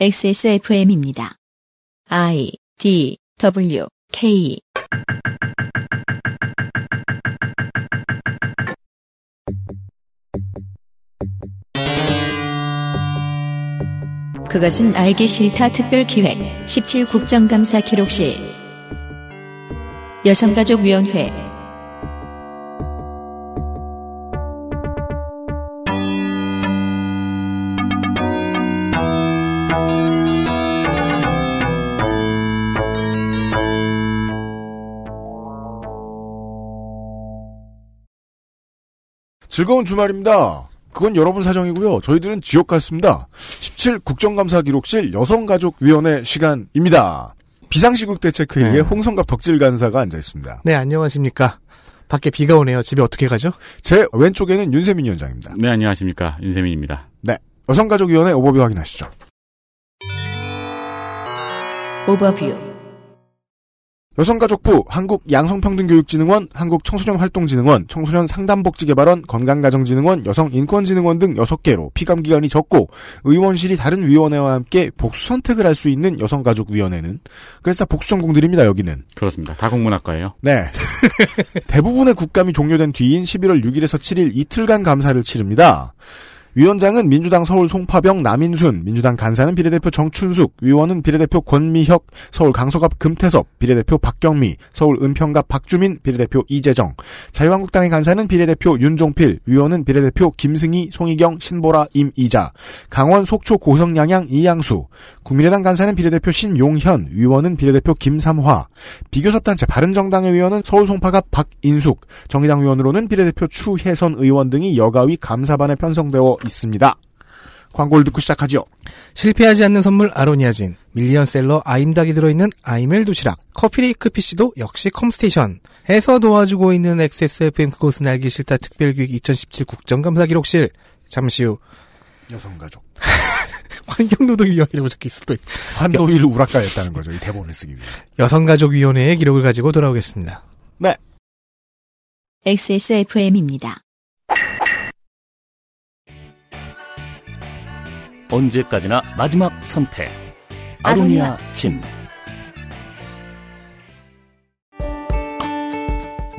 XSFM입니다. I D W K. 그것은 알기 싫다 특별 기획 17 국정감사 기록실. 여성가족위원회 즐거운 주말입니다. 그건 여러분 사정이고요. 저희들은 지옥 같습니다. 17 국정감사 기록실 여성가족위원회 시간입니다. 비상시국 대책회의에 네. 홍성갑 덕질 간사가 앉아 있습니다. 네, 안녕하십니까. 밖에 비가 오네요. 집에 어떻게 가죠? 제 왼쪽에는 윤세민 위원장입니다. 네, 안녕하십니까. 윤세민입니다. 여성가족위원회 오버뷰 확인하시죠. 오버뷰 여성가족부, 한국양성평등교육진흥원, 한국청소년활동진흥원, 청소년상담복지개발원, 건강가정진흥원, 여성인권진흥원 등 6개로 피감기관이 적고 의원실이 다른 위원회와 함께 복수 선택을 할 수 있는 여성가족위원회는 그래서 복수 전공들입니다. 여기는. 그렇습니다. 다 국문학과예요. 네. 대부분의 국감이 종료된 뒤인 11월 6일에서 7일 이틀간 감사를 치릅니다. 위원장은 민주당 서울 송파병 남인순, 민주당 간사는 비례대표 정춘숙, 위원은 비례대표 권미혁, 서울 강서갑 금태섭, 비례대표 박경미, 서울 은평갑 박주민, 비례대표 이재정, 자유한국당의 간사는 비례대표 윤종필, 위원은 비례대표 김승희, 송희경, 신보라, 임이자, 강원 속초 고성 양양 이양수, 국민의당 간사는 비례대표 신용현, 위원은 비례대표 김삼화, 비교섭단체 바른정당의 위원은 서울 송파갑 박인숙, 정의당 위원으로는 비례대표 추혜선 의원 등이 여가위 감사반에 편성되어 있습니다. 광고를 듣고 시작하죠. 실패하지 않는 선물 아로니아진, 밀리언셀러 아임닭이 들어있는 아임웰 도시락, 커피레이크 PC도 역시 컴스테이션. 해서 도와주고 있는 XSFM 그것은 알기 싫다 특별기획 2017 국정감사 기록실. 잠시 후 여성가족. 환경노동위원회라고 적혀있을 수도 있 환도일 우락가였다는 거죠. 이 대본을 쓰기 위해. 여성가족위원회의 기록을 가지고 돌아오겠습니다. XSFM입니다. 언제까지나 마지막 선택. 아로니아 진.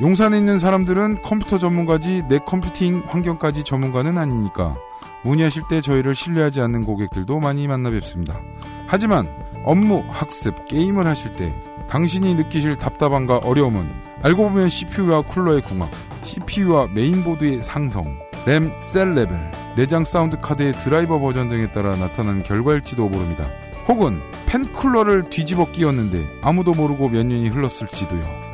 용산에 있는 사람들은 컴퓨터 전문가지 내 컴퓨팅 환경까지 전문가는 아니니까 문의하실 때 저희를 신뢰하지 않는 고객들도 많이 만나 뵙습니다. 하지만 업무, 학습, 게임을 하실 때 당신이 느끼실 답답함과 어려움은 알고 보면 CPU와 쿨러의 궁합, CPU와 메인보드의 상성, 램, 셀 레벨, 내장 사운드 카드의 드라이버 버전 등에 따라 나타난 결과일지도 모릅니다. 혹은 팬쿨러를 뒤집어 끼웠는데 아무도 모르고 몇 년이 흘렀을지도요.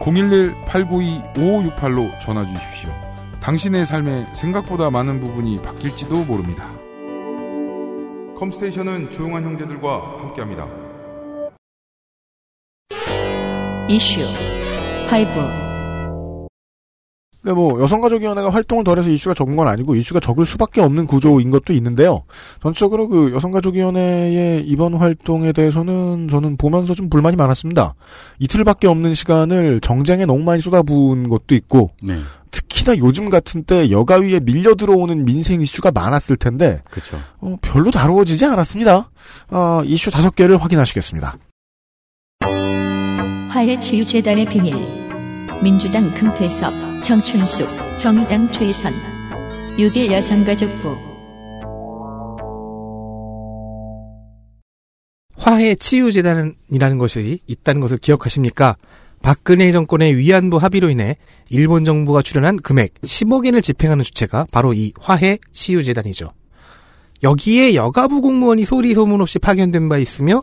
011-892-5568로 전화 주십시오. 당신의 삶에 생각보다 많은 부분이 바뀔지도 모릅니다. 컴스테이션은 조용한 형제들과 함께합니다. 이슈 5 근데 뭐 여성가족위원회가 활동을 덜해서 이슈가 적은 건 아니고 이슈가 적을 수밖에 없는 구조인 것도 있는데요. 전체적으로 그 여성가족위원회의 이번 활동에 대해서는 저는 보면서 좀 불만이 많았습니다. 이틀밖에 없는 시간을 정쟁에 너무 많이 쏟아부은 것도 있고 네. 특히나 요즘 같은 때 여가위에 밀려 들어오는 민생 이슈가 많았을 텐데 어, 별로 다루어지지 않았습니다. 어, 이슈 다섯 개를 확인하시겠습니다. 화해치유재단의 비밀 민주당 금태섭 정춘숙 정의당 최선 6일 여성가족부 화해 치유재단이라는 것이 있다는 것을 기억하십니까? 박근혜 정권의 위안부 합의로 인해 일본 정부가 출연한 금액 10억 엔을 집행하는 주체가 바로 이 화해 치유재단이죠. 여기에 여가부 공무원이 소리 소문 없이 파견된 바 있으며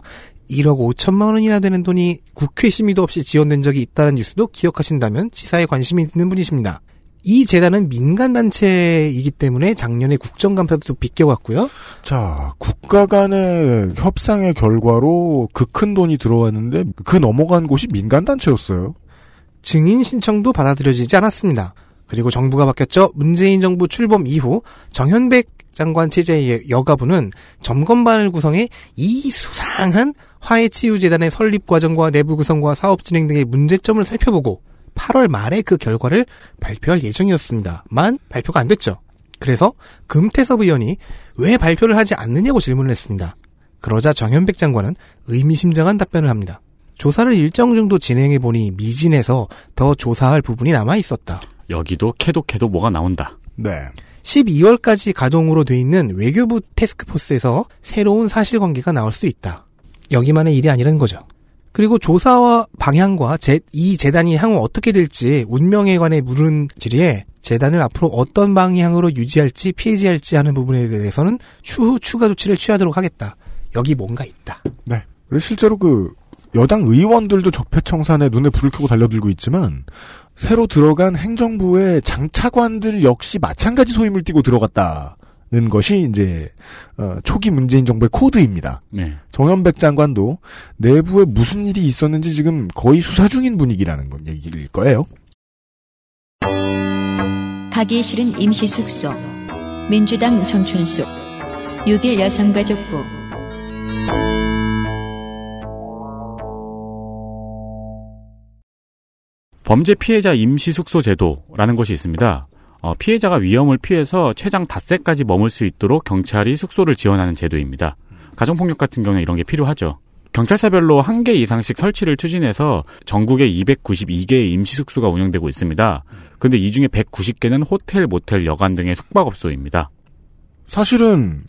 1억 5천만 원이나 되는 돈이 국회 심의도 없이 지원된 적이 있다는 뉴스도 기억하신다면 시사에 관심이 있는 분이십니다. 이 재단은 민간단체이기 때문에 작년에 국정감사도 비껴왔고요. 자, 국가 간의 협상의 결과로 그 큰 돈이 들어왔는데 그 넘어간 곳이 민간단체였어요. 증인 신청도 받아들여지지 않았습니다. 그리고 정부가 바뀌었죠. 문재인 정부 출범 이후 정현백 장관 체제의 여가부는 점검반을 구성해 이 수상한 화해치유재단의 설립 과정과 내부 구성과 사업 진행 등의 문제점을 살펴보고 8월 말에 그 결과를 발표할 예정이었습니다. 만 발표가 안 됐죠. 그래서 금태섭 의원이 왜 발표를 하지 않느냐고 질문을 했습니다. 그러자 정현백 장관은 의미심장한 답변을 합니다. 조사를 일정 정도 진행해 보니 미진해서 더 조사할 부분이 남아 있었다. 여기도 캐도 캐도 뭐가 나온다. 네. 12월까지 가동으로 돼 있는 외교부 테스크포스에서 새로운 사실관계가 나올 수 있다. 여기만의 일이 아니라는 거죠. 그리고 조사와 방향과 제, 이 재단이 향후 어떻게 될지 운명에 관해 물은 질의에 재단을 앞으로 어떤 방향으로 유지할지 폐지할지 하는 부분에 대해서는 추후 추가 조치를 취하도록 하겠다. 여기 뭔가 있다. 네. 그래서 실제로 그 여당 의원들도 적폐청산에 눈에 불을 켜고 달려들고 있지만 새로 들어간 행정부의 장차관들 역시 마찬가지 소임을 띠고 들어갔다 는 것이 이제 어, 초기 문재인 정부의 코드입니다. 네. 정현백 장관도 내부에 무슨 일이 있었는지 지금 거의 수사 중인 분위기라는 건 얘기일 거예요. 가기 싫은 임시 숙소. 민주당 정춘숙. 6일 여성가족부. 범죄 피해자 임시 숙소 제도라는 것이 있습니다. 어, 피해자가 위험을 피해서 최장 닷새까지 머물 수 있도록 경찰이 숙소를 지원하는 제도입니다. 가정폭력 같은 경우에 이런 게 필요하죠. 경찰서별로 한 개 이상씩 설치를 추진해서 전국에 292개의 임시 숙소가 운영되고 있습니다. 근데 이 중에 190개는 호텔, 모텔, 여관 등의 숙박업소입니다. 사실은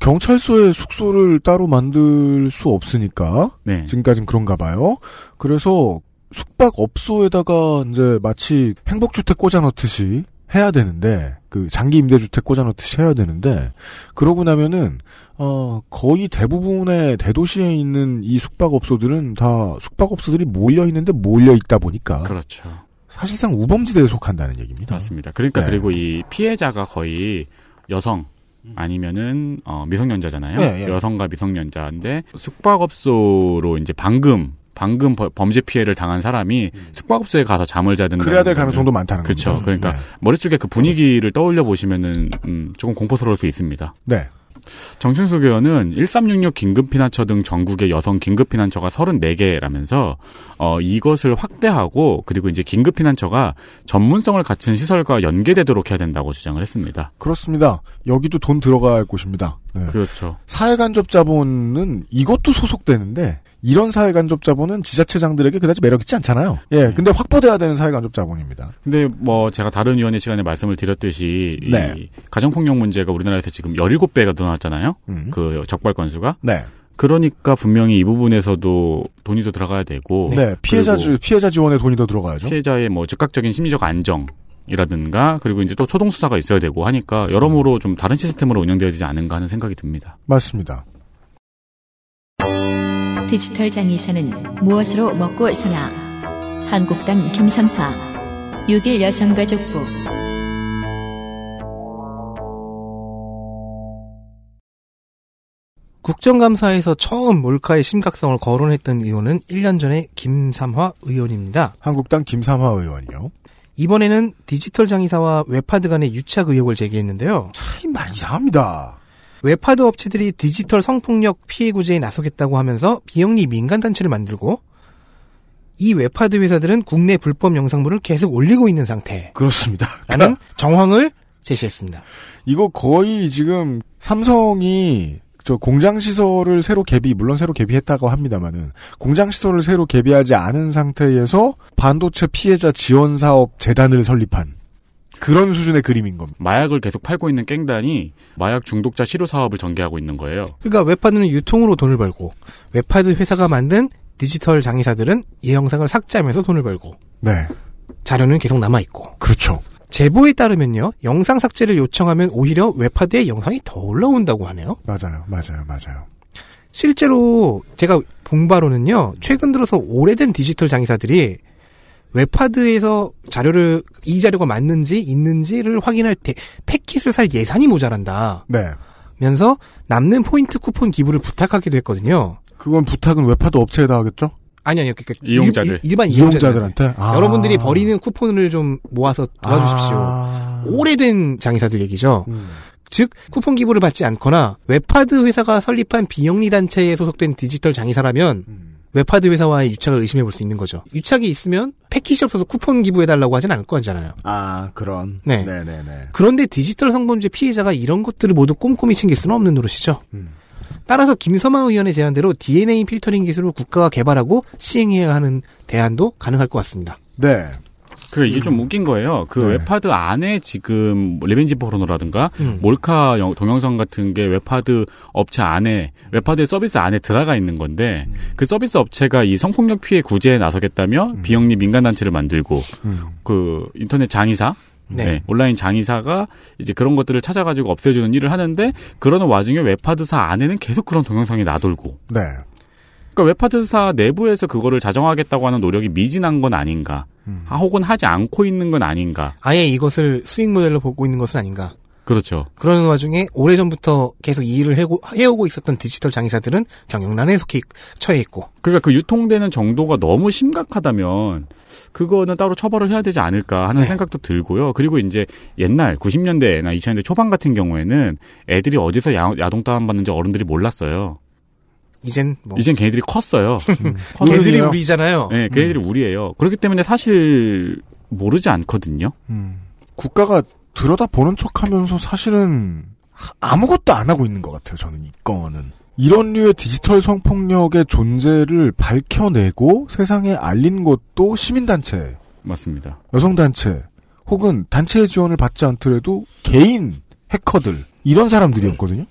경찰서에 숙소를 따로 만들 수 없으니까 네. 지금까진 그런가 봐요. 그래서 숙박업소에다가 이제 마치 행복주택 꽂아놓듯이 해야 되는데 그 장기 임대주택 꽂아놓듯이 해야 되는데 그러고 나면은 어 거의 대부분의 대도시에 있는 이 숙박업소들은 다 숙박업소들이 몰려 있는데 몰려 있다 보니까 그렇죠. 사실상 우범지대에 속한다는 얘기입니다. 맞습니다. 그러니까 네. 그리고 이 피해자가 거의 여성 아니면은 어, 미성년자잖아요. 네, 예. 여성과 미성년자인데 숙박업소로 이제 방금 방금 버- 범죄 피해를 당한 사람이 숙박업소에 가서 잠을 자든 그래야 될 가능성도 많다는 그렇죠. 겁니다. 그러니까 네. 머릿속에 그 분위기를 떠올려 보시면은 음, 조금 공포스러울 수 있습니다. 네. 정춘숙 의원은 1366 긴급피난처 등 전국의 여성 긴급피난처가 34개라면서 어, 이것을 확대하고 그리고 이제 긴급피난처가 전문성을 갖춘 시설과 연계되도록 해야 된다고 주장을 했습니다. 그렇습니다. 여기도 돈 들어갈 곳입니다. 네. 그렇죠. 사회간접자본은 이것도 소속되는데 이런 사회 간접 자본은 지자체장들에게 그다지 매력 있지 않잖아요. 예, 근데 확보돼야 되는 사회 간접 자본입니다. 근데 뭐 제가 다른 의원의 시간에 말씀을 드렸듯이 네. 이 가정 폭력 문제가 우리나라에서 지금 17배가 늘어났잖아요. 음. 그 적발 건수가. 네, 그러니까 분명히 이 부분에서도 돈이 더 들어가야 되고 네, 피해자 그리고 지- 피해자 지원에 돈이 더 들어가야죠. 피해자의 뭐 즉각적인 심리적 안정 이라든가 그리고 이제 또 초동 수사가 있어야 되고 하니까 여러모로 좀 다른 시스템으로 운영되어야 되지 않은가 하는 생각이 듭니다. 맞습니다. 디지털 장의사는 무엇으로 먹고 사나? 한국당 김선파. 6일 여성가족부. 국정감사에서 처음 몰카의 심각성을 거론했던 의원은 1년 전에 김삼화 의원입니다. 한국당 김삼화 의원이요. 이번에는 디지털 장의사와 웹하드 간의 유착 의혹을 제기했는데요. 참 많이 이상합니다. 웹하드 업체들이 디지털 성폭력 피해 구제에 나서겠다고 하면서 비영리 민간단체를 만들고 이 웹하드 회사들은 국내 불법 영상물을 계속 올리고 있는 상태라는 그렇습니다. 정황을 제시했습니다. 이거 거의 지금 삼성이 저 공장 시설을 새로 개비 물론 새로 개비했다고 합니다만은 공장 시설을 새로 개비하지 않은 상태에서 반도체 피해자 지원 사업 재단을 설립한 그런 수준의 그림인 겁니다. 마약을 계속 팔고 있는 깽단이 마약 중독자 치료 사업을 전개하고 있는 거예요. 그러니까 웹하드는 유통으로 돈을 벌고 웹하드 회사가 만든 디지털 장의사들은 이 영상을 삭제하면서 돈을 벌고 네, 자료는 계속 남아 있고 그렇죠. 제보에 따르면요 영상 삭제를 요청하면 오히려 웹하드에 영상이 더 올라온다고 하네요. 맞아요, 맞아요, 맞아요. 실제로 제가 본 바로는요 최근 들어서 오래된 디지털 장의사들이 웹하드에서 자료를 이 자료가 맞는지 있는지를 확인할 때 패킷을 살 예산이 모자란다. 네, 면서 남는 포인트 쿠폰 기부를 부탁하기도 했거든요. 그건 부탁은 웹하드 업체에다 하겠죠? 아니 아니요. 그러니까 이용자들. 일, 반 이용자들. 이용자들한테 아. 여러분들이 버리는 쿠폰을 좀 모아서 도와주십시오. 아. 오래된 장의사들 얘기죠. 음. 즉 쿠폰 기부를 받지 않거나 웹하드 회사가 설립한 비영리 단체에 소속된 디지털 장의사라면 음. 웹하드 회사와의 유착을 의심해 볼 수 있는 거죠. 유착이 있으면 패킷이 없어서 쿠폰 기부해 달라고 하진 않을 거잖아요. 아, 그런. 네. 네네네. 그런데 디지털 성범죄 피해자가 이런 것들을 모두 꼼꼼히 챙길 수는 없는 노릇이죠. 음. 따라서 김삼화 의원의 제안대로 DNA 필터링 기술을 국가가 개발하고 시행해야 하는 대안도 가능할 것 같습니다. 네. 그 이게 좀 웃긴 거예요. 그 네. 웹하드 안에 지금 리벤지 포르노라든가 음. 몰카 영- 동영상 같은 게 웹하드 업체 안에 웹하드 서비스 안에 들어가 있는 건데 음. 그 서비스 업체가 이 성폭력 피해 구제에 나서겠다며 비영리 민간 단체를 만들고 음. 그 인터넷 장의사 네. 네, 온라인 장의사가 이제 그런 것들을 찾아가지고 없애주는 일을 하는데 그러는 와중에 웹하드사 안에는 계속 그런 동영상이 나돌고 네. 그러니까 웹하드사 내부에서 그거를 자정하겠다고 하는 노력이 미진한 건 아닌가 음. 아, 혹은 하지 않고 있는 건 아닌가 아예 이것을 수익 모델로 보고 있는 것은 아닌가. 그렇죠 그러는 와중에 오래전부터 계속 이 일을 해고, 해오고 있었던 디지털 장의사들은 경영난에 속해 처해 있고. 그러니까 그 유통되는 정도가 너무 심각하다면 그거는 따로 처벌을 해야 되지 않을까 하는 네. 생각도 들고요. 그리고 이제 옛날 90년대나 2000년대 초반 같은 경우에는 애들이 어디서 야, 야동 다운받는지 어른들이 몰랐어요. 이젠 뭐. 이젠 걔네들이 컸어요. 애들이 어른이요? 우리잖아요. 네, 그 애들이 우리예요. 그렇기 때문에 사실 모르지 않거든요. 음. 국가가 들여다보는 척하면서 사실은 아무것도 안 하고 있는 것 같아요. 저는 이 건은 이런 류의 디지털 성폭력의 존재를 밝혀내고 세상에 알린 것도 시민단체, 맞습니다. 여성단체 혹은 단체의 지원을 받지 않더라도 개인 해커들 이런 사람들이었거든요.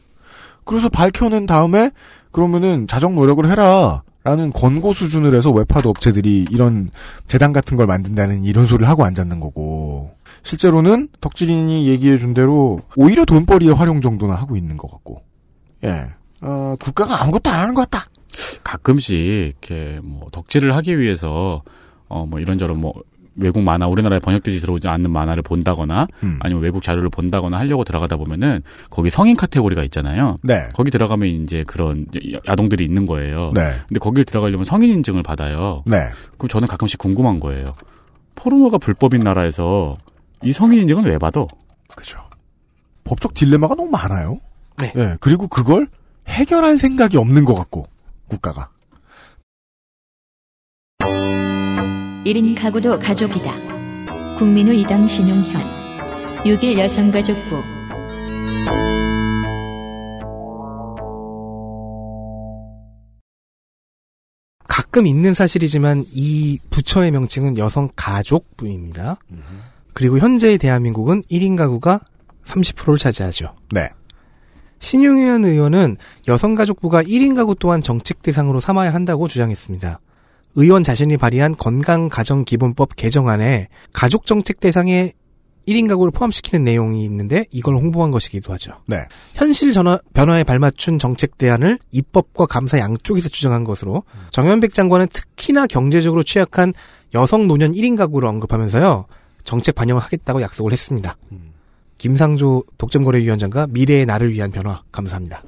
그래서 밝혀낸 다음에 그러면은 자정 노력을 해라. 라는 권고 수준을 해서 웹하드 업체들이 이런 재단 같은 걸 만든다는 이런 소리를 하고 앉았는 거고. 실제로는 덕질인이 얘기해 준 대로 오히려 돈벌이의 활용 정도나 하고 있는 것 같고. 예. 어, 국가가 아무것도 안 하는 것 같다. 가끔씩 이렇게 뭐 덕질을 하기 위해서 어 뭐 이런저런 뭐 외국 만화 우리나라에 번역되지 들어오지 않는 만화를 본다거나 음. 아니면 외국 자료를 본다거나 하려고 들어가다 보면은 거기 성인 카테고리가 있잖아요. 네 거기 들어가면 이제 그런 야- 야동들이 있는 거예요. 네. 근데 거길 들어가려면 성인 인증을 받아요. 네. 그럼 저는 가끔씩 궁금한 거예요. 포르노가 불법인 나라에서 이 성인 인증은 왜 받아? 그죠. 법적 딜레마가 너무 많아요. 네. 예, 그리고 그걸 해결할 생각이 없는 것 같고, 국가가. 1인 가구도 가족이다. 국민의 이당 신용현. 6일 여성가족부. 가끔 있는 사실이지만 이 부처의 명칭은 여성 가족부입니다. 그리고 현재의 대한민국은 1인 가구가 30%를 차지하죠. 네. 신용현 의원은 여성가족부가 1인 가구 또한 정책 대상으로 삼아야 한다고 주장했습니다. 의원 자신이 발의한 건강가정기본법 개정안에 가족정책 대상에 1인 가구를 포함시키는 내용이 있는데 이걸 홍보한 것이기도 하죠. 네. 현실 전화, 변화에 발맞춘 정책 대안을 입법과 감사 양쪽에서 주장한 것으로 정현백 장관은 특히나 경제적으로 취약한 여성 노년 1인 가구를 언급하면서요. 정책 반영을 하겠다고 약속을 했습니다. 김상조 독점거래위원장과 미래의 나를 위한 변화 감사합니다.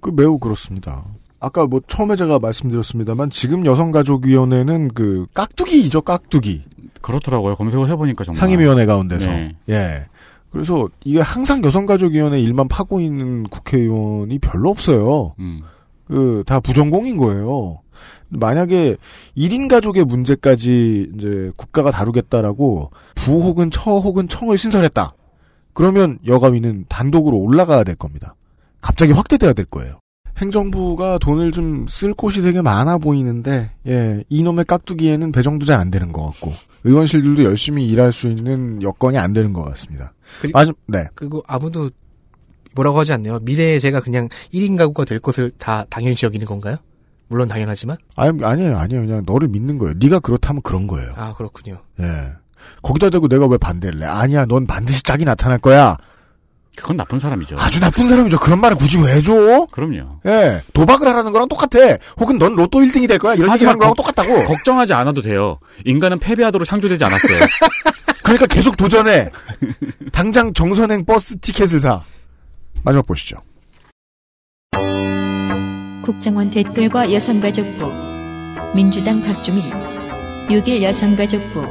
그 매우 그렇습니다. 아까 뭐 처음에 제가 말씀드렸습니다만 지금 여성가족위원회는 그 깍두기이죠, 깍두기. 그렇더라고요. 검색을 해보니까 정말. 상임위원회 가운데서. 네. 예. 그래서 이게 항상 여성가족위원회 일만 파고 있는 국회의원이 별로 없어요. 음. 그, 다 부전공인 거예요. 만약에 1인 가족의 문제까지 이제 국가가 다루겠다라고 부 혹은 처 혹은 청을 신설했다. 그러면 여가위는 단독으로 올라가야 될 겁니다. 갑자기 확대돼야 될 거예요. 행정부가 돈을 좀 쓸 곳이 되게 많아 보이는데, 예, 이놈의 깍두기에는 배정도 잘 안 되는 것 같고, 의원실들도 열심히 일할 수 있는 여건이 안 되는 것 같습니다. 그리고- 맞음, 네. 그리고 아무도 뭐라고 하지 않네요. 미래에 제가 그냥 1인 가구가 될 것을 다 당연시 여기는 건가요? 물론 당연하지만. 아니, 아니에요, 아니에요. 그냥 너를 믿는 거예요. 네가 그렇다면 그런 거예요. 아, 그렇군요. 예. 거기다 대고 내가 왜 반대를 해? 아니야, 넌 반드시 짝이 나타날 거야. 그건 나쁜 사람이죠. 아주 나쁜 사람이죠. 그런 말을 굳이 왜 줘? 그럼요. 예. 도박을 하라는 거랑 똑같아. 혹은 넌 로또 1등이 될 거야. 이런 얘기 하는 거하고 거- 똑같다고. 걱정하지 않아도 돼요. 인간은 패배하도록 창조되지 않았어요. 그러니까 계속 도전해. 당장 정선행 버스 티켓을 사. 마지막 보시죠. 국정원 댓글과 여성가족부. 민주당 박주민. 6일 여성가족부.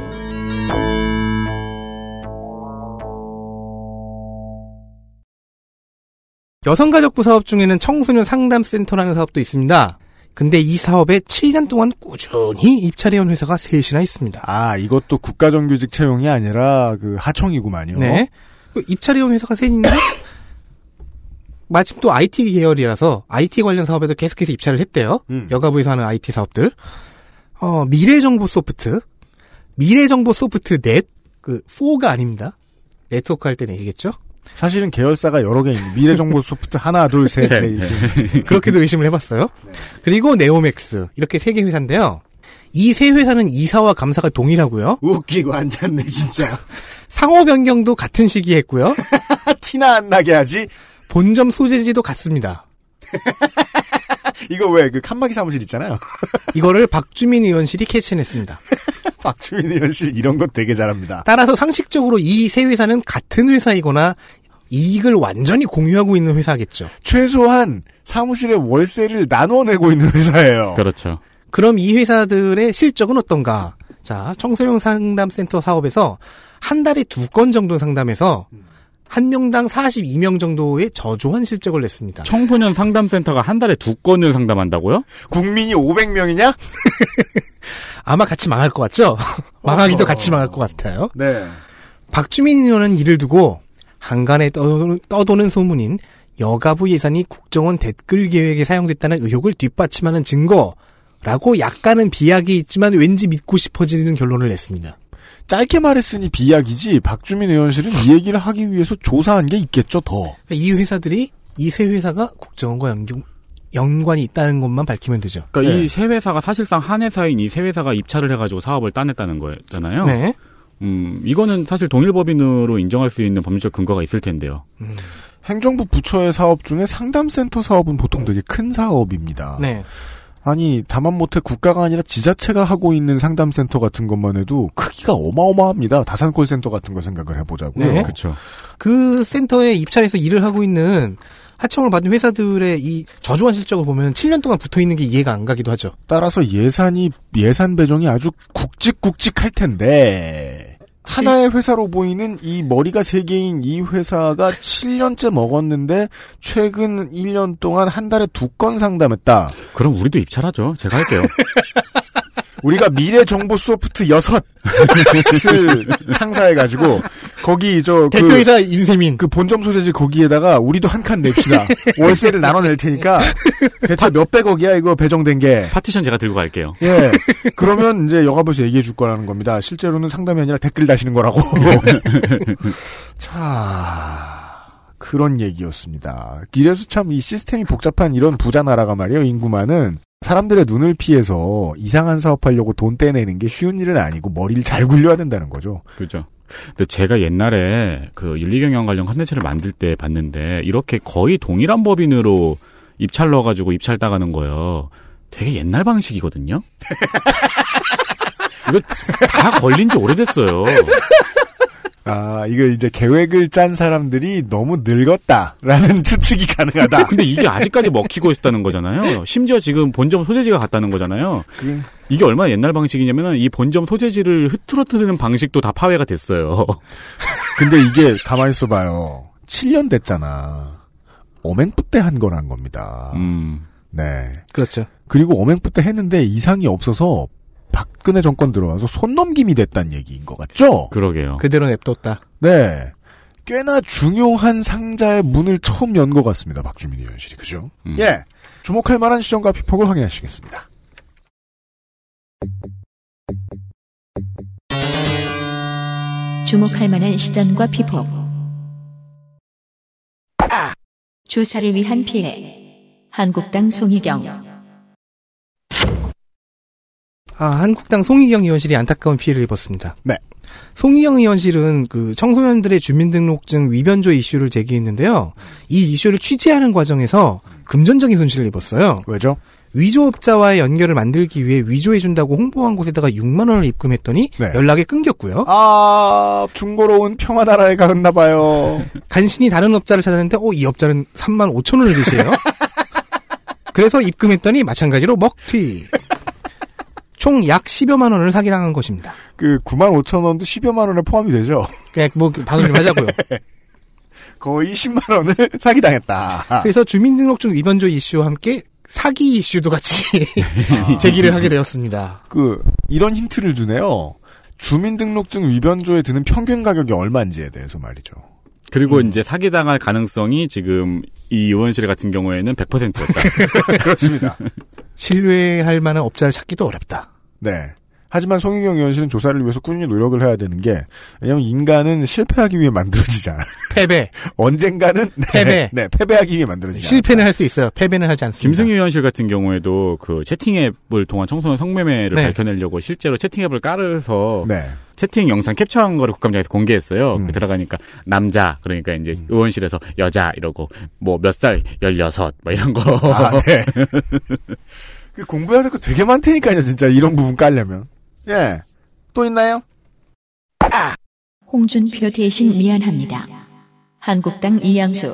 여성가족부 사업 중에는 청소년 상담센터라는 사업도 있습니다. 근데 이 사업에 7년 동안 꾸준히 입찰해온 회사가 셋이나 있습니다. 아, 이것도 국가정규직 채용이 아니라 그 하청이구만요. 네. 그 입찰해온 회사가 셋인데 마침 또 IT 계열이라서 IT 관련 사업에도 계속해서 입찰을 했대요. 음. 여가부에서 하는 IT 사업들. 어, 미래정보 소프트, 미래정보 소프트 넷, 그 4가 아닙니다. 네트워크 할 때 넷이겠죠? 사실은 계열사가 여러 개 있는 미래정보 소프트 하나 둘 셋. 셋, 네, 네. 이렇게. 그렇게도 의심을 해봤어요. 그리고 네오맥스 이렇게 세 개 회사인데요. 이 세 회사는 이사와 감사가 동일하고요. 웃기고 앉았네 진짜. 상호 변경도 같은 시기에 했고요. 티나 안 나게 하지. 본점 소재지도 같습니다. 이거 왜 그 칸막이 사무실 있잖아요. 이거를 박주민 의원실이 캐치냈습니다. 박주민 의원실 이런 거 되게 잘합니다. 따라서 상식적으로 이 세 회사는 같은 회사이거나 이익을 완전히 공유하고 있는 회사겠죠. 최소한 사무실의 월세를 나눠 내고 있는 회사예요. 그렇죠. 그럼 이 회사들의 실적은 어떤가? 자, 청소년 상담센터 사업에서 한 달에 두 건 정도 상담해서 한 명당 42명 정도의 저조한 실적을 냈습니다. 청소년 상담센터가 한 달에 두 건을 상담한다고요? 국민이 500명이냐? 아마 같이 망할 것 같죠? 망하기도 어허. 같이 망할 것 같아요. 네. 박주민 의원은 이를 두고 한간에 떠- 떠도는 소문인 여가부 예산이 국정원 댓글 계획에 사용됐다는 의혹을 뒷받침하는 증거라고 약간은 비약이 있지만 왠지 믿고 싶어지는 결론을 냈습니다. 짧게 말했으니 비약이지 박주민 의원실은 이 얘기를 하기 위해서 조사한 게 있겠죠 더. 그러니까 이 회사들이 이 세 회사가 국정원과 연경, 연관이 있다는 것만 밝히면 되죠. 그러니까 네. 이세 회사가 사실상 한 회사인 이 세 회사가 입찰을 해가지고 사업을 따냈다는 거잖아요. 네. 음, 이거는 사실 동일법인으로 인정할 수 있는 법률적 근거가 있을 텐데요. 행정부 부처의 사업 중에 상담센터 사업은 보통 되게 큰 사업입니다. 네. 아니 다만 못해 국가가 아니라 지자체가 하고 있는 상담센터 같은 것만 해도 크기가 어마어마합니다. 다산콜센터 같은 거 생각을 해보자고요. 네. 그렇죠. 그 센터에 입찰해서 일을 하고 있는 하청을 받은 회사들의 이 저조한 실적을 보면 7년 동안 붙어 있는 게 이해가 안 가기도 하죠. 따라서 예산이 예산 배정이 아주 굵직굵직할 텐데 하나의 회사로 보이는 이 머리가 세 개인 이 회사가 7년째 먹었는데 최근 1년 동안 한 달에 두 건 상담했다. 그럼 우리도 입찰하죠. 제가 할게요. 우리가 미래 정보 소프트 여섯 을 창사해가지고 거기 저그 대표이사 인세민. 그 본점 소재지 거기에다가 우리도 한 칸 냅시다. 월세를 나눠낼 테니까 대체 몇 백억이야 이거 배정된 게. 파티션 제가 들고 갈게요. 예. 그러면 이제 영화부에서 얘기해 줄 거라는 겁니다. 실제로는 상담이 아니라 댓글 다시는 거라고. 자, 그런 얘기였습니다. 이래서 참 이 시스템이 복잡한 이런 부자 나라가 말이에요, 인구만은. 사람들의 눈을 피해서 이상한 사업하려고 돈 떼내는 게 쉬운 일은 아니고 머리를 잘 굴려야 된다는 거죠. 그죠. 근데 제가 옛날에 그 윤리경영 관련 컨텐츠를 만들 때 봤는데 이렇게 거의 동일한 법인으로 입찰 넣어가지고 입찰 따가는 거예요. 되게 옛날 방식이거든요. 이거 다 걸린 지 오래됐어요. 아, 이거 이제 계획을 짠 사람들이 너무 늙었다라는 추측이 가능하다. 근데 이게 아직까지 먹히고 있다는 거잖아요. 심지어 지금 본점 소재지가 같다는 거잖아요. 그, 이게 얼마나 옛날 방식이냐면은 이 본점 소재지를 흐트러뜨리는 방식도 다 파괴가 됐어요. 근데 이게 가만히 있어봐요. 7년 됐잖아. 오맹부 때한 거란 겁니다. 음. 네. 그렇죠. 그리고 오맹부 때 했는데 이상이 없어서 박근혜 정권 들어와서 손넘김이 됐다는 얘기인 것 같죠? 그러게요. 그대로 냅뒀다. 네. 꽤나 중요한 상자의 문을 처음 연 것 같습니다. 박주민 의원실이. 그죠? 음. 예. 주목할 만한 시점과 비폭을 확인하시겠습니다. 주목할 만한 시전과 피폭. 주사를 위한 피해. 한국당 송희경. 아, 한국당 송희경 의원실이 안타까운 피해를 입었습니다. 네. 송희경 의원실은 그 청소년들의 주민등록증 위변조 이슈를 제기했는데요. 이 이슈를 취재하는 과정에서 금전적인 손실을 입었어요. 왜죠? 위조업자와의 연결을 만들기 위해 위조해준다고 홍보한 곳에다가 6만 원을 입금했더니 네. 연락이 끊겼고요. 아, 중고로운 평화나라에 갔나 봐요. 간신히 다른 업자를 찾았는데 어, 이 업자는 3만 5천 원을 주세요. 그래서 입금했더니 마찬가지로 먹튀. 총 약 10여만 원을 사기당한 것입니다. 그 9만 5천 원도 10여만 원에 포함이 되죠. 그냥 뭐 방송 좀 하자고요. 거의 10만 원을 사기당했다. 그래서 주민등록증 위반조 이슈와 함께 사기 이슈도 같이 제기를 하게 되었습니다. 그 이런 힌트를 주네요. 주민등록증 위변조에 드는 평균 가격이 얼마인지에 대해서 말이죠. 그리고 이제 사기당할 가능성이 지금 이 의원실 같은 경우에는 100%였다. 그렇습니다. 신뢰할 만한 업자를 찾기도 어렵다. 네. 하지만 송희경 의원실은 조사를 위해서 꾸준히 노력을 해야 되는 게 왜냐하면 인간은 실패하기 위해 만들어지잖아. 패배. 언젠가는 네, 패배. 네, 패배하기 위해 만들어지잖아. 실패는 할 수 있어요. 패배는 하지 않습니다. 김승희 의원실 같은 경우에도 그 채팅 앱을 통한 청소년 성매매를 네. 밝혀내려고 실제로 채팅 앱을 깔아서 네. 채팅 영상 캡처한 거를 국감장에서 공개했어요. 음. 그 들어가니까 남자 그러니까 이제 의원실에서 여자 이러고 뭐 몇 살 열여섯 뭐 이런 거. 아, 네. 그 공부해야 될 거 되게 많다니까요, 진짜 이런 부분 깔려면. 예. 또 있나요? 홍준표 대신 미안합니다. 한국당 이양수.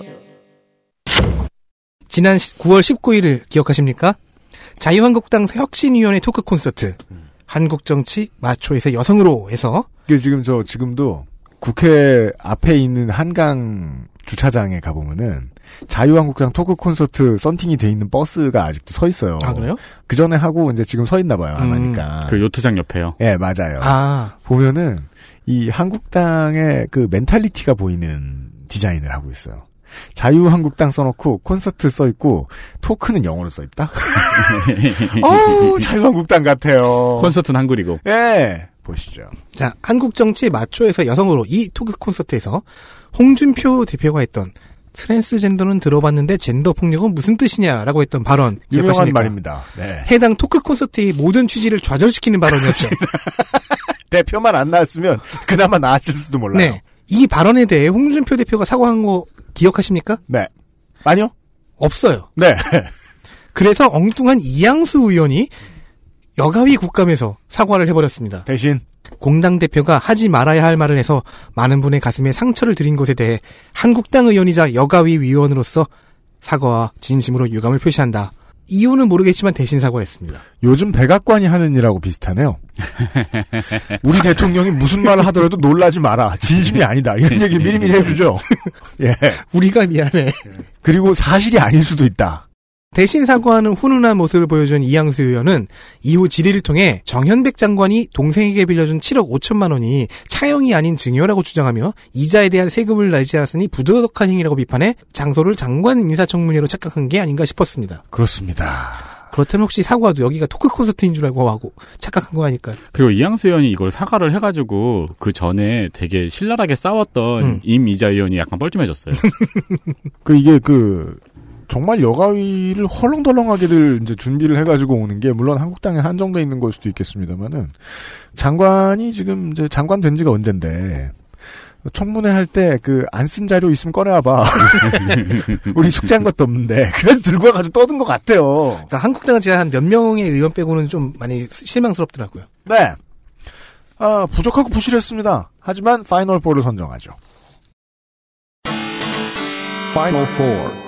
지난 9월 19일을 기억하십니까? 자유한국당 혁신위원회 토크 콘서트. 한국 정치 마초에서 여성으로 해서 그 지금 저 지금도 국회 앞에 있는 한강 주차장에 가보면은 자유한국당 토크 콘서트 썬팅이 돼 있는 버스가 아직도 서 있어요. 아 그래요? 그 전에 하고 이제 지금 서 있나 봐요. 안 음. 하니까. 그 요트장 옆에요. 예, 맞아요. 아 보면은 이 한국당의 그 mentality가 보이는 디자인을 하고 있어요. 자유한국당 써놓고 콘서트 써있고 토크는 영어로 써있다. 어 자유한국당 같아요. 콘서트는 한글이고. 예, 보시죠. 자, 한국 정치 마초에서 여성으로 이 토크 콘서트에서 홍준표 대표가 했던 트랜스젠더는 들어봤는데 젠더 폭력은 무슨 뜻이냐라고 했던 발언 유명한 기억하십니까? 말입니다. 네. 해당 토크 콘서트의 모든 취지를 좌절시키는 발언이었죠. 대표만 안 나왔으면 그나마 나았을 수도 몰라요. 네. 이 발언에 대해 홍준표 대표가 사과한 거 기억하십니까? 네. 아니요? 없어요. 네. 그래서 엉뚱한 이양수 의원이 여가위 국감에서 사과를 해버렸습니다. 대신 공당 대표가 하지 말아야 할 말을 해서 많은 분의 가슴에 상처를 드린 것에 대해 한국당 의원이자 여가위 위원으로서 사과와 진심으로 유감을 표시한다. 이유는 모르겠지만 대신 사과했습니다. 요즘 백악관이 하는 일하고 비슷하네요. 우리 대통령이 무슨 말을 하더라도 놀라지 마라. 진심이 아니다. 이런 얘기를 미리미리 해주죠. 예. 우리가 미안해. 그리고 사실이 아닐 수도 있다. 대신 사과하는 훈훈한 모습을 보여준 이양수 의원은 이후 질의를 통해 정현백 장관이 동생에게 빌려준 7억 5천만 원이 차용이 아닌 증여라고 주장하며 이자에 대한 세금을 내지 않았으니 부도덕한 행위라고 비판해 장소를 장관 인사청문회로 착각한 게 아닌가 싶었습니다. 그렇습니다. 그렇다면 혹시 사과도 여기가 토크 콘서트인 줄 알고 하고 착각한 거 아닐까요? 그리고 이양수 의원이 이걸 사과를 해가지고 그 전에 되게 신랄하게 싸웠던 음. 임이자 의원이 약간 뻘쭘해졌어요. 그 이게 그 정말 여가위를 헐렁덜렁하게들 이제 준비를 해가지고 오는 게 물론 한국당에 한정돼 있는 걸 수도 있겠습니다만은 장관이 지금 이제 장관 된 지가 언젠데 청문회 할 때 그 안 쓴 자료 있으면 꺼내와봐. 우리 숙제한 것도 없는데 그래서 들고 와가지고 떠든 것 같아요. 그러니까 한국당은 진짜 한몇 명의 의원 빼고는 좀 많이 실망스럽더라고요. 네. 아, 부족하고 부실했습니다. 하지만 파이널 4를 선정하죠. Final Four.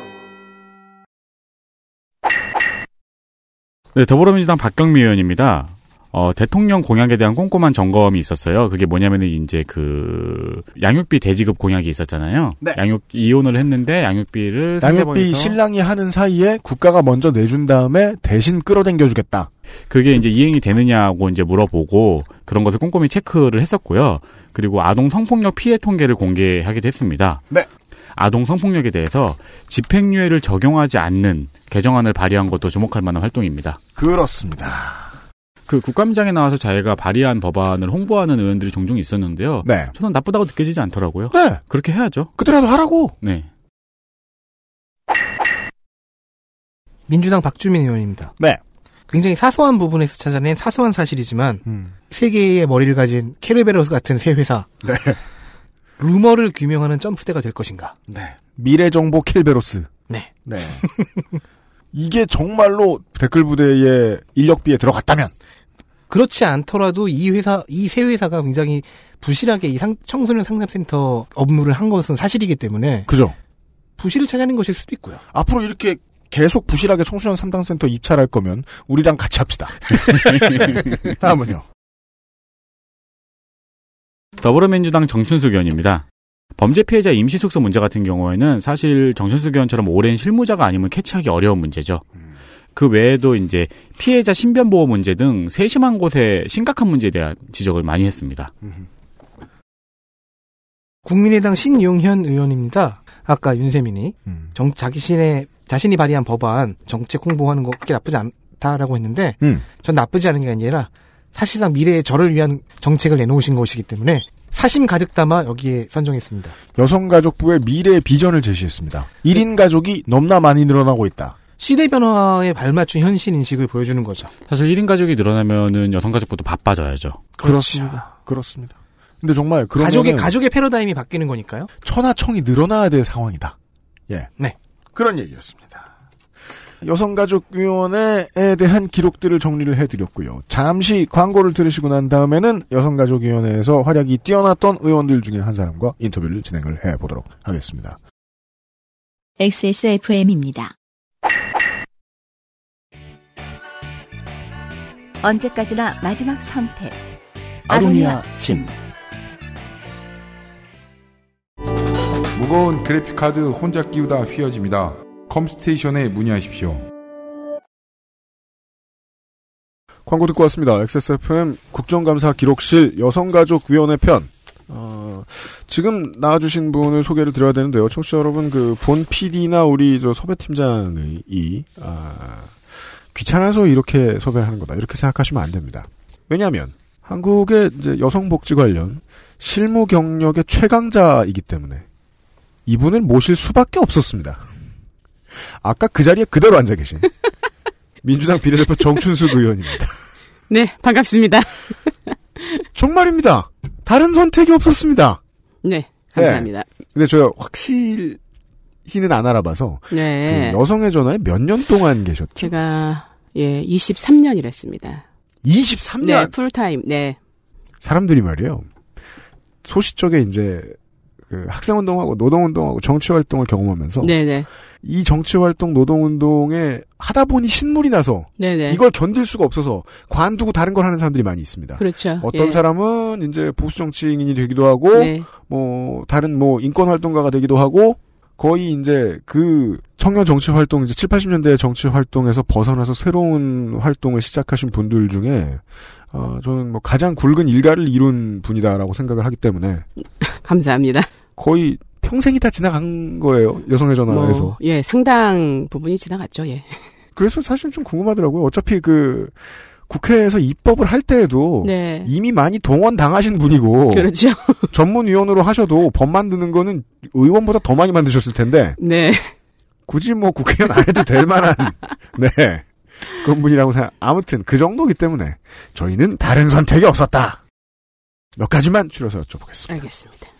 네, 더불어민주당 박경미 의원입니다. 어, 대통령 공약에 대한 꼼꼼한 점검이 있었어요. 그게 뭐냐면은 이제 그 양육비 대지급 공약이 있었잖아요. 네. 양육 이혼을 했는데 양육비를 양육비 신랑이 하는 사이에 국가가 먼저 내준 다음에 대신 끌어당겨 주겠다. 그게 이제 이행이 되느냐고 이제 물어보고 그런 것을 꼼꼼히 체크를 했었고요. 그리고 아동 성폭력 피해 통계를 공개하기도 했습니다. 네. 아동 성폭력에 대해서 집행유예를 적용하지 않는 개정안을 발의한 것도 주목할 만한 활동입니다. 그렇습니다. 그 국감장에 나와서 자기가 발의한 법안을 홍보하는 의원들이 종종 있었는데요. 네. 저는 나쁘다고 느껴지지 않더라고요. 네. 그렇게 해야죠. 그때라도 하라고. 네. 민주당 박주민 의원입니다. 네. 굉장히 사소한 부분에서 찾아낸 사소한 사실이지만 음. 세 개의 머리를 가진 케르베로스 같은 새 회사 네. 루머를 규명하는 점프대가 될 것인가? 네. 미래 정보 킬베로스. 네. 네. 이게 정말로 댓글 부대의 인력비에 들어갔다면. 그렇지 않더라도 이 회사 이새 회사가 굉장히 부실하게 이 상- 청소년 상담센터 업무를 한 것은 사실이기 때문에 그죠. 부실을 찾아낸 것일 수도 있고요. 앞으로 이렇게 계속 부실하게 청소년 상담센터 입찰할 거면 우리랑 같이 합시다. 다음은요. 더불어민주당 정춘숙 의원입니다. 범죄 피해자 임시 숙소 문제 같은 경우에는 사실 정춘숙 의원처럼 오랜 실무자가 아니면 캐치하기 어려운 문제죠. 그 외에도 이제 피해자 신변 보호 문제 등 세심한 곳에 심각한 문제에 대한 지적을 많이 했습니다. 국민의당 신용현 의원입니다. 아까 윤세민이 음. 정, 자기 신의 자신이 발의한 법안 정책 홍보하는 거 그렇게 나쁘지 않다라고 했는데 음. 전 나쁘지 않은 게 아니라 사실상 미래의 저를 위한 정책을 내놓으신 것이기 때문에 사심 가득 담아 여기에 선정했습니다. 여성가족부의 미래 비전을 제시했습니다. 1인 가족이 넘나 많이 늘어나고 있다. 시대 변화에 발맞춘 현실 인식을 보여주는 거죠. 사실 1인 가족이 늘어나면은 여성 가족부도 바빠져야죠. 그렇습니다. 그렇습니다. 근데 정말 그러면 가족의 가족의 패러다임이 바뀌는 거니까요. 천하청이 늘어나야 될 상황이다. 예. 네. 그런 얘기였습니다. 여성가족위원회에 대한 기록들을 정리를 해드렸고요. 잠시 광고를 들으시고 난 다음에는 여성가족위원회에서 활약이 뛰어났던 의원들 중에 한 사람과 인터뷰를 진행을 해보도록 하겠습니다. XSFM입니다. 언제까지나 마지막 선택. 아로니아 침. 무거운 그래픽카드 혼자 끼우다 휘어집니다. 컴스테이션에 문의하십시오. 광고 듣고 왔습니다. XSFM 국정감사 기록실 여성가족위원회 편. 어, 지금 나와주신 분을 소개를 드려야 되는데요. 청취자 여러분, 그, 본 PD나 우리 저 섭외팀장의 이, 아, 귀찮아서 이렇게 섭외하는 거다. 이렇게 생각하시면 안 됩니다. 왜냐하면, 한국의 이제 여성복지 관련 실무 경력의 최강자이기 때문에 이분을 모실 수밖에 없었습니다. 아까 그 자리에 그대로 앉아 계신 민주당 비례대표 정춘숙 의원입니다. 네, 반갑습니다. 정말입니다. 다른 선택이 없었습니다. 네, 감사합니다. 근데 저희 확실히는 안 알아봐서 네. 그 여성의 전화에 몇 년 동안 계셨죠? 제가 예, 23년 일했습니다. 23년. 네, 풀타임. 네. 사람들이 말이에요. 소시적에 이제 그 학생운동하고 노동운동하고 정치활동을 경험하면서 네, 네. 이 정치활동 노동운동에 하다 보니 신물이 나서 네, 네. 이걸 견딜 수가 없어서 관두고 다른 걸 하는 사람들이 많이 있습니다. 그렇죠. 어떤 예. 사람은 이제 보수 정치인이 되기도 하고 네. 뭐 다른 뭐 인권 활동가가 되기도 하고 거의 이제 그 청년 정치 활동 이제 7, 80년대 정치 활동에서 벗어나서 새로운 활동을 시작하신 분들 중에 어 저는 뭐 가장 굵은 일가를 이룬 분이다라고 생각을 하기 때문에 감사합니다. 거의 평생이 다 지나간 거예요. 여성의 전화에서. 뭐, 예, 상당 부분이 지나갔죠. 예. 그래서 사실 좀 궁금하더라고요. 어차피 그 국회에서 입법을 할 때에도 네. 이미 많이 동원 당하신 분이고 그렇죠. 전문위원으로 하셔도 법 만드는 거는 의원보다 더 많이 만드셨을 텐데 네. 굳이 뭐 국회의원 안 해도 될 만한 네 그런 분이라고 생각. 아무튼 그 정도기 때문에 저희는 다른 선택이 없었다. 몇 가지만 줄여서 여쭤보겠습니다. 알겠습니다.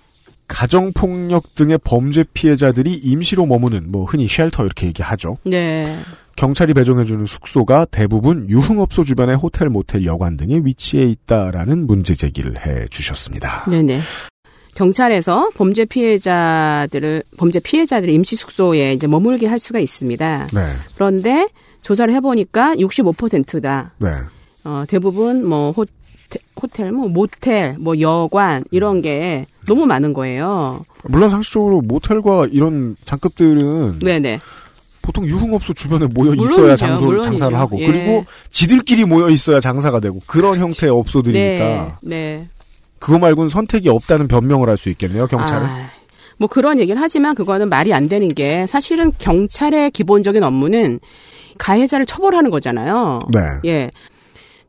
가정폭력 등의 범죄 피해자들이 임시로 머무는 뭐 흔히 쉘터 이렇게 얘기하죠. 네. 경찰이 배정해주는 숙소가 대부분 유흥업소 주변의 호텔, 모텔, 여관 등에 위치해 있다라는 문제 제기를 해 주셨습니다. 네네. 경찰에서 범죄 피해자들을 범죄 피해자들을 임시 숙소에 이제 머물게 할 수가 있습니다. 네, 그런데 조사를 해보니까 65%다. 네. 어, 대부분 뭐 호텔, 호텔, 뭐 모텔, 뭐 여관 이런 게 너무 많은 거예요. 물론 상식적으로 모텔과 이런 장급들은 네네. 보통 유흥업소 주변에 모여 있어야 장소. 장사를 하고 예. 그리고 지들끼리 모여 있어야 장사가 되고 그런 형태의 업소들이니까 네. 네. 그거 말고는 선택이 없다는 변명을 할 수 있겠네요 경찰은. 아, 뭐 그런 얘기를 하지만 그거는 말이 안 되는 게 사실은 경찰의 기본적인 업무는 가해자를 처벌하는 거잖아요. 네. 예.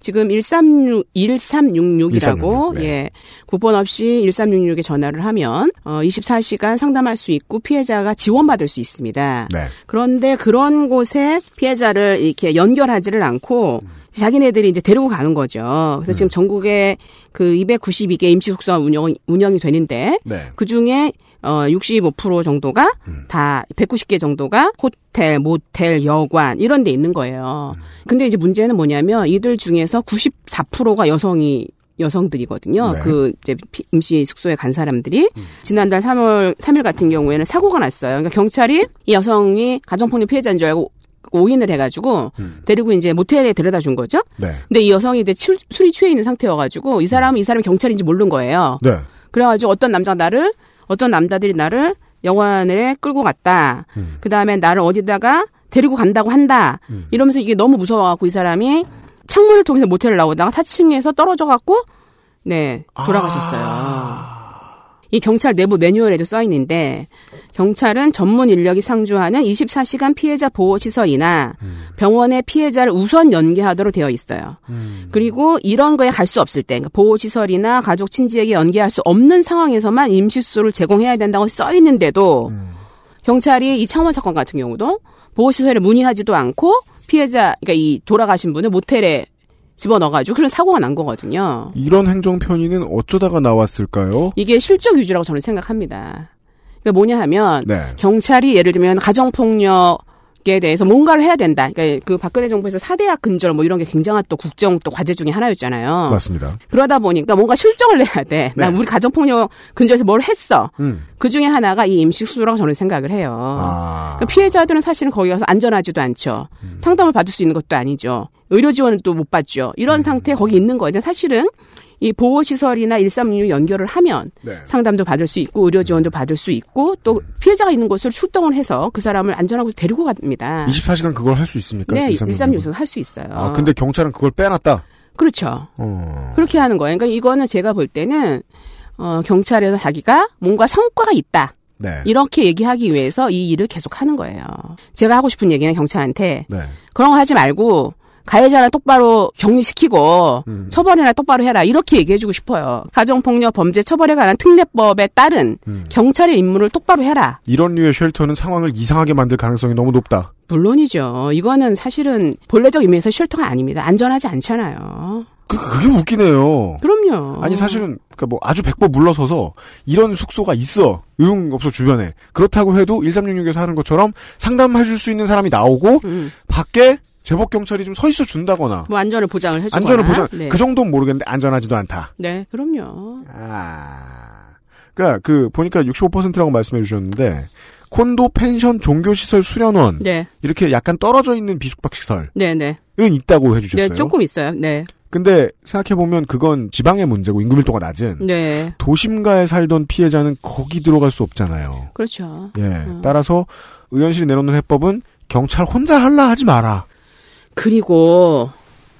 지금 136, 1366이라고, 1366, 네. 예. 구본 없이 1366에 전화를 하면, 어, 24시간 상담할 수 있고 피해자가 지원받을 수 있습니다. 네. 그런데 그런 곳에 피해자를 이렇게 연결하지를 않고 자기네들이 이제 데리고 가는 거죠. 그래서 지금 전국에 그 292개 임시숙소가 운영, 운영이 되는데 네. 그 중에 어, 65% 정도가 다 190개 정도가 호텔, 모텔, 여관 이런 데 있는 거예요. 근데 이제 문제는 뭐냐면 이들 중에서 94%가 여성이 여성들이거든요. 네. 그 이제 피- 임시 숙소에 간 사람들이 지난달 3월 3일 같은 경우에는 사고가 났어요. 그러니까 경찰이 이 여성이 가정폭력 피해자인 줄 알고 오인을 해가지고 데리고 이제 모텔에 데려다 준 거죠. 네. 근데 이 여성이 이제 술, 술이 취해 있는 상태여가지고 이 사람은 이 사람이 경찰인지 모르는 거예요. 네. 그래가지고 어떤 남자가 나를 어떤 남자들이 나를 영화관에 끌고 갔다. 그 다음에 나를 어디다가 데리고 간다고 한다. 이러면서 이게 너무 무서워갖고 이 사람이 창문을 통해서 모텔을 나오다가 4층에서 떨어져갖고 네 돌아가셨어요. 이 경찰 내부 매뉴얼에도 써 있는데 경찰은 전문 인력이 상주하는 24시간 피해자 보호 시설이나 병원에 피해자를 우선 연계하도록 되어 있어요. 그리고 이런 거에 갈 수 없을 때 그러니까 보호 시설이나 가족 친지에게 연계할 수 없는 상황에서만 임시 수소를 제공해야 된다고 써 있는데도 경찰이 이 창원 사건 같은 경우도 보호 시설에 문의하지도 않고 피해자 그러니까 이 돌아가신 분을 모텔에 집어넣어가지고 그런 사고가 난 거거든요. 이런 행정 편의는 어쩌다가 나왔을까요? 이게 실적 위주라고 저는 생각합니다. 그러니까 뭐냐 하면 네. 경찰이 예를 들면 가정폭력 에 대해서 뭔가를 해야 된다. 그러니까 그 박근혜 정부에서 사대학 근절 뭐 이런 게 굉장한 또 국정 또 과제 중에 하나였잖아요. 맞습니다. 그러다 보니까 뭔가 실정을 내야 돼. 나 네. 우리 가정폭력 근절에서 뭘 했어. 음. 그 중에 하나가 이 임시수소라고 저는 생각을 해요. 아. 그러니까 피해자들은 사실은 거기 가서 안전하지도 않죠. 음. 상담을 받을 수 있는 것도 아니죠. 의료 지원은 또못 받죠. 이런 음. 상태에 거기 있는 거예요. 사실은 이 보호시설이나 1366 연결을 하면 네. 상담도 받을 수 있고 의료 지원도 받을 수 있고 또 피해자가 있는 곳을 출동을 해서 그 사람을 안전하고 데리고 갑니다. 24시간 그걸 할 수 있습니까? 네, 1366? 1366에서 할수 있어요. 아, 근데 경찰은 그걸 빼놨다. 그렇죠. 어. 그렇게 하는 거예요. 그러니까 이거는 제가 볼 때는 어, 경찰에서 자기가 뭔가 성과가 있다. 네. 이렇게 얘기하기 위해서 이 일을 계속 하는 거예요. 제가 하고 싶은 얘기는 경찰한테 네. 그런 거 하지 말고 가해자는 똑바로 격리시키고 음. 처벌이나 똑바로 해라 이렇게 얘기해주고 싶어요. 가정폭력 범죄 처벌에 관한 특례법에 따른 음. 경찰의 임무를 똑바로 해라. 이런 류의 쉘터는 상황을 이상하게 만들 가능성이 너무 높다. 물론이죠. 이거는 사실은 본래적 의미에서 쉘터가 아닙니다. 안전하지 않잖아요. 그, 그게 웃기네요. 그럼요. 아니 사실은 그뭐 아주 백법 물러서서 이런 숙소가 있어 의용업소 주변에 그렇다고 해도 1366에서 하는 것처럼 상담해줄 수 있는 사람이 나오고 음, 밖에 제복 경찰이 좀 서 있어 준다거나 뭐 안전을 보장을 해주거나. 안전을 보장 네. 그 정도는 모르겠는데 안전하지도 않다. 네, 그럼요. 아 그러니까 그 보니까 65%라고 말씀해 주셨는데 콘도 펜션 종교시설 수련원 네, 이렇게 약간 떨어져 있는 비숙박 시설은 네, 네. 있다고 해주셨어요. 네, 조금 있어요. 네, 근데 생각해 보면 그건 지방의 문제고 인구 밀도가 낮은 네. 도심가에 살던 피해자는 거기 들어갈 수 없잖아요. 그렇죠. 예. 음. 따라서 의원실이 내놓는 해법은 경찰 혼자 할라 하지 마라. 그리고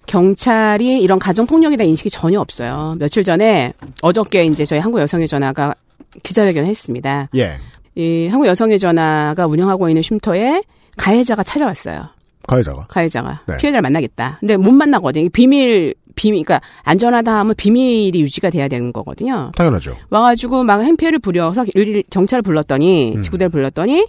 경찰이 이런 가정폭력에 대한 인식이 전혀 없어요. 며칠 전에 어저께 이제 저희 한국 여성의 전화가 기자회견을 했습니다. 예. 이 한국 여성의 전화가 운영하고 있는 쉼터에 가해자가 찾아왔어요. 가해자가. 가해자가 네. 피해자를 만나겠다. 근데 못 만나거든요. 비밀 비밀 그러니까 안전하다 하면 비밀이 유지가 돼야 되는 거거든요. 당연하죠. 와가지고 막 행패를 부려서 일 경찰을 불렀더니 음. 지구대를 불렀더니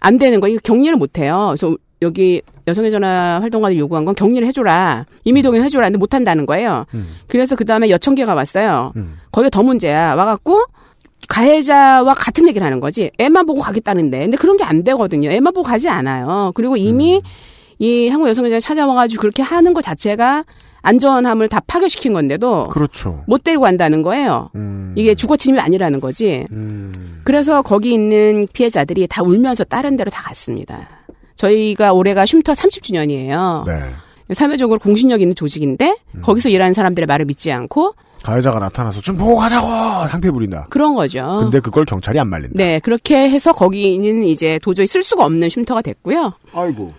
안 되는 거예요. 이거 격리를 못 해요. 그래서 여기 여성의 전화 활동가들 요구한 건 격리를 해줘라. 임의동의 해줘라. 근데 못 한다는 거예요. 음. 그래서 그 다음에 여청계가 왔어요. 음. 거기가 더 문제야. 와갖고 가해자와 같은 얘기를 하는 거지. 애만 보고 가겠다는데. 근데 그런 게 안 되거든요. 애만 보고 가지 않아요. 그리고 이미 음. 이 한국 여성의전에 찾아와가지고 그렇게 하는 것 자체가 안전함을 다 파괴시킨 건데도 그렇죠. 못 데리고 간다는 거예요. 음. 이게 주거 침입이 아니라는 거지. 음. 그래서 거기 있는 피해자들이 다 울면서 다른 데로 다 갔습니다. 저희가 올해가 쉼터 30주년이에요. 네. 사회적으로 공신력 있는 조직인데 음. 거기서 일하는 사람들의 말을 믿지 않고 가해자가 나타나서 좀 보고 가자고 상패 부린다. 그런 거죠. 근데 그걸 경찰이 안 말린다. 네, 그렇게 해서 거기는 이제 도저히 쓸 수가 없는 쉼터가 됐고요. 아이고.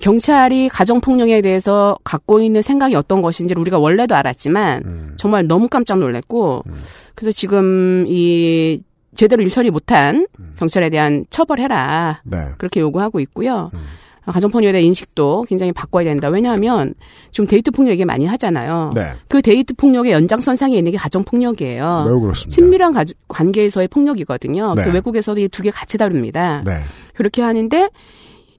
경찰이 가정폭력에 대해서 갖고 있는 생각이 어떤 것인지를 우리가 원래도 알았지만 음. 정말 너무 깜짝 놀랐고 음. 그래서 지금 이 제대로 일 처리 못한 음. 경찰에 대한 처벌해라 네. 그렇게 요구하고 있고요. 음. 가정폭력에 대한 인식도 굉장히 바꿔야 된다. 왜냐하면 지금 데이트 폭력 얘기 많이 하잖아요. 네. 그 데이트 폭력의 연장선상에 있는 게 가정폭력이에요. 매우 그렇습니다. 친밀한 가- 관계에서의 폭력이거든요. 그래서 네. 외국에서도 이 두 개 같이 다룹니다. 네. 그렇게 하는데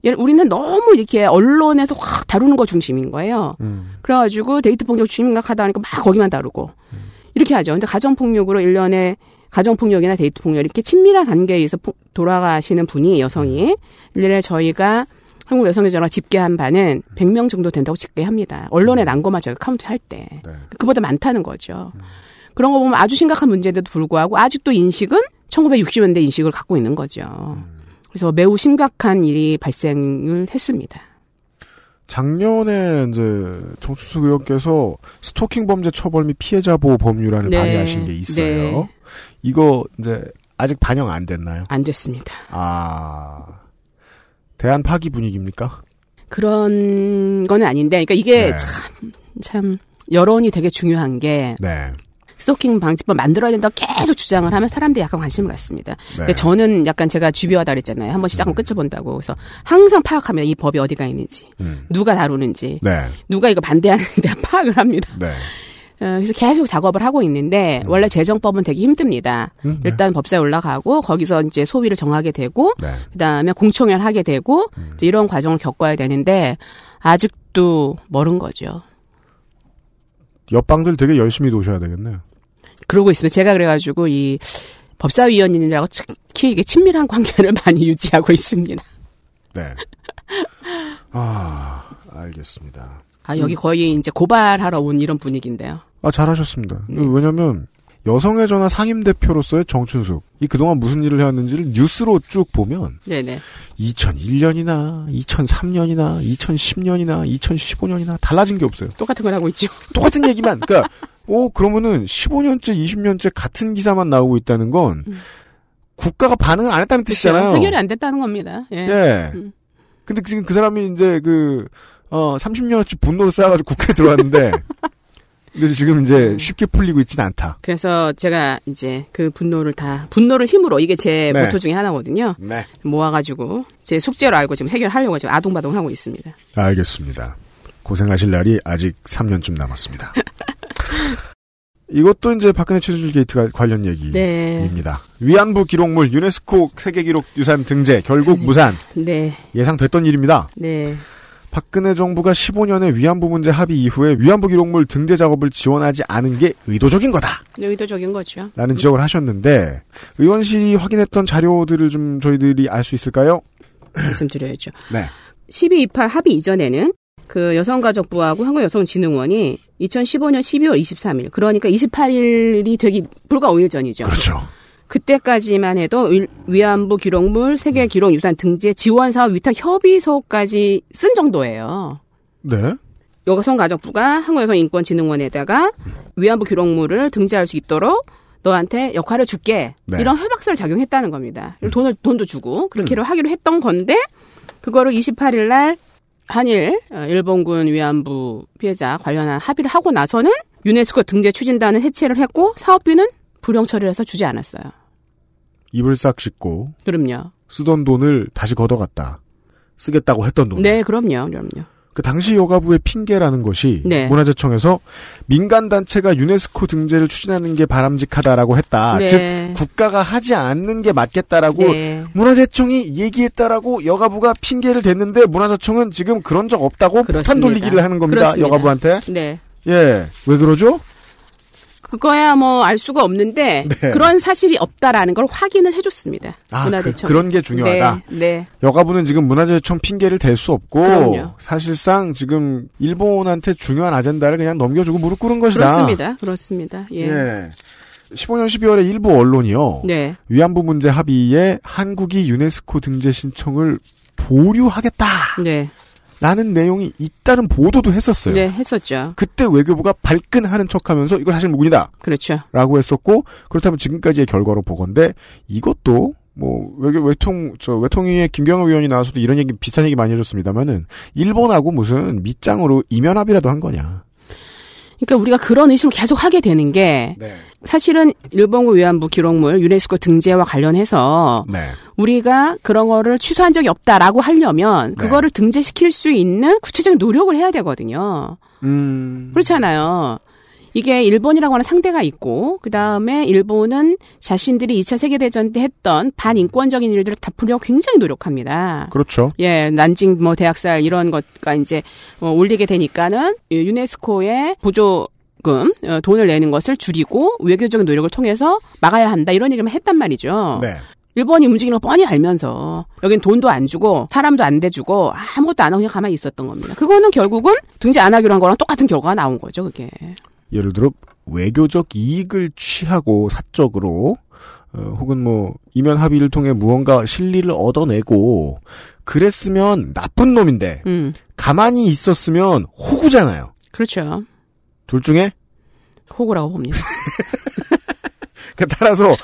얘- 우리는 너무 이렇게 언론에서 확 다루는 거 중심인 거예요. 음. 그래가지고 데이트 폭력 심각하다 하니까 막 거기만 다루고 이렇게 하죠. 근데 가정 폭력으로 일년에 가정 폭력이나 데이트 폭력 이렇게 친밀한 관계에서 포- 돌아가시는 분이 여성이 일년에 저희가 한국 여성의 전화 집계한 바는 100명 정도 된다고 집계합니다. 언론에 난 것만 저희가 카운트 할 때. 네. 그보다 많다는 거죠. 그런 거 보면 아주 심각한 문제인데도 불구하고 아직도 인식은 1960년대 인식을 갖고 있는 거죠. 그래서 매우 심각한 일이 발생을 했습니다. 작년에 이제 정춘숙 의원께서 스토킹 범죄 처벌 및 피해자 보호 법률안을 네. 발의하신 게 있어요. 네. 이거 이제 아직 반영 안 됐나요? 안 됐습니다. 아 대한 파기 분위기입니까? 그런 거는 아닌데, 그러니까 이게 네. 참, 참, 여론이 되게 중요한 게, 네. 스토킹 방지법 만들어야 된다 고 계속 주장을 하면 사람들이 약간 관심을 갖습니다. 네. 근데 저는 약간 제가 주비하다 그랬잖아요. 한번 시작하면 끝을 본다고. 그래서 항상 파악하면 이 법이 어디가 있는지, 음. 누가 다루는지, 네. 누가 이거 반대하는지 다 파악을 합니다. 네. 어, 그래서 계속 작업을 하고 있는데 원래 재정법은 되게 힘듭니다. 음, 네. 일단 법사에 올라가고 거기서 이제 소위를 정하게 되고 네. 그다음에 공청회를 하게 되고 이제 이런 과정을 겪어야 되는데 아직도 멀은 거죠. 옆방들 되게 열심히 도셔야 되겠네요. 그러고 있으면 제가 그래가지고 이 법사위원님이라고 특히 이게 친밀한 관계를 많이 유지하고 있습니다. 네. 아, 알겠습니다. 아 여기 거의 이제 고발하러 온 이런 분위기인데요. 아, 잘하셨습니다. 네. 왜냐면, 여성의 전화 상임대표로서의 정춘숙. 이 그동안 무슨 일을 해왔는지를 뉴스로 쭉 보면, 네네. 2001년이나, 2003년이나, 2010년이나, 2015년이나 달라진 게 없어요. 똑같은 걸 하고 있죠. 똑같은 얘기만. 그러니까, 오, 그러면은 15년째, 20년째 같은 기사만 나오고 있다는 건, 음. 국가가 반응을 안 했다는 뜻이잖아요. 그렇죠. 해결이 안 됐다는 겁니다. 예. 예. 음. 근데 지금 그 사람이 이제 그, 어, 30년어치 분노를 쌓아가지고 국회에 들어왔는데, 근데 지금 이제 음. 쉽게 풀리고 있진 않다. 그래서 제가 이제 그 분노를 다 분노를 힘으로 이게 제 네. 모토 중에 하나거든요. 네. 모아가지고 제 숙제로 알고 지금 해결하려고 지금 아동바동 하고 있습니다. 알겠습니다. 고생하실 날이 아직 3년쯤 남았습니다. 이것도 이제 박근혜 최순실 게이트 관련 얘기입니다. 네, 위안부 기록물 유네스코 세계기록 유산 등재 결국 무산 네, 예상됐던 일입니다. 네, 박근혜 정부가 15년의 위안부 문제 합의 이후에 위안부 기록물 등재 작업을 지원하지 않은 게 의도적인 거다. 의도적인 거죠. 라는 지적을 하셨는데 의원실이 확인했던 자료들을 좀 저희들이 알 수 있을까요? 말씀드려야죠. 네. 1228 합의 이전에는 그 여성가족부하고 한국여성진흥원이 2015년 12월 23일 그러니까 28일이 되기 불과 5일 전이죠. 그렇죠. 그때까지만 해도 위- 위안부 기록물 세계 기록 유산 등재 지원 사업 위탁 협의서까지 쓴 정도예요. 네. 여성가족부가 한국여성인권진흥원에다가 위안부 기록물을 등재할 수 있도록 너한테 역할을 줄게 네. 이런 협약서를 작용했다는 겁니다. 돈을 돈도 주고 그렇게 하기로 했던 건데 그거를 28일 날 한일 어, 일본군 위안부 피해자 관련한 합의를 하고 나서는 유네스코 등재 추진단은 해체를 했고 사업비는 불용 처리를 해서 주지 않았어요. 입을 싹 씻고 그럼요. 쓰던 돈을 다시 걷어갔다. 쓰겠다고 했던 돈. 네, 그럼요. 그럼요. 그 당시 여가부의 핑계라는 것이 네. 문화재청에서 민간 단체가 유네스코 등재를 추진하는 게 바람직하다라고 했다. 네. 즉 국가가 하지 않는 게 맞겠다라고 네. 문화재청이 얘기했다라고 여가부가 핑계를 댔는데 문화재청은 지금 그런 적 없다고 그렇습니다. 돌리기를 하는 겁니다. 그렇습니다. 여가부한테. 네. 예. 왜 그러죠? 그거야 뭐 알 수가 없는데 네. 그런 사실이 없다라는 걸 확인을 해줬습니다. 아, 그, 문화재청. 그런 게 중요하다. 네, 네. 여가부는 지금 문화재청 핑계를 댈 수 없고 그럼요. 사실상 지금 일본한테 중요한 아젠다를 그냥 넘겨주고 무릎 꿇은 것이다. 그렇습니다. 그렇습니다. 예. 예. 15년 12월에 일부 언론이요. 네. 위안부 문제 합의에 한국이 유네스코 등재 신청을 보류하겠다. 네. 라는 내용이 있다는 보도도 했었어요. 네, 했었죠. 그때 외교부가 발끈하는 척하면서 이거 사실 무근이다. 그렇죠. 라고 했었고 그렇다면 지금까지의 결과로 보건데 이것도 뭐 외교 외통 저 외통위의 김경호 의원이 나와서도 이런 얘기 비슷한 얘기 많이 해줬습니다만은 일본하고 무슨 밑장으로 이면 합의라도 한 거냐. 그러니까 우리가 그런 의심을 계속 하게 되는 게 네. 사실은 일본군 위안부 기록물 유네스코 등재와 관련해서 네. 우리가 그런 거를 취소한 적이 없다라고 하려면 네. 그거를 등재시킬 수 있는 구체적인 노력을 해야 되거든요. 음. 그렇잖아요. 이게 일본이라고 하는 상대가 있고 그 다음에 일본은 자신들이 2차 세계 대전 때 했던 반인권적인 일들을 다 풀려고 굉장히 노력합니다. 그렇죠. 예, 난징 뭐 대학살 이런 것가 이제 어, 올리게 되니까는 이 유네스코의 보조금 어, 돈을 내는 것을 줄이고 외교적인 노력을 통해서 막아야 한다 이런 얘기만 했단 말이죠. 네. 일본이 움직이는 거 뻔히 알면서 여긴 돈도 안 주고 사람도 안 대주고 아무것도 안 하고 그냥 가만히 있었던 겁니다. 그거는 결국은 등재 안 하기로 한 거랑 똑같은 결과가 나온 거죠, 그게. 예를 들어 외교적 이익을 취하고 사적으로 어, 혹은 뭐 이면 합의를 통해 무언가 실리를 얻어내고 그랬으면 나쁜 놈인데 음, 가만히 있었으면 호구잖아요. 그렇죠. 둘 중에 호구라고 봅니다. 그 따라서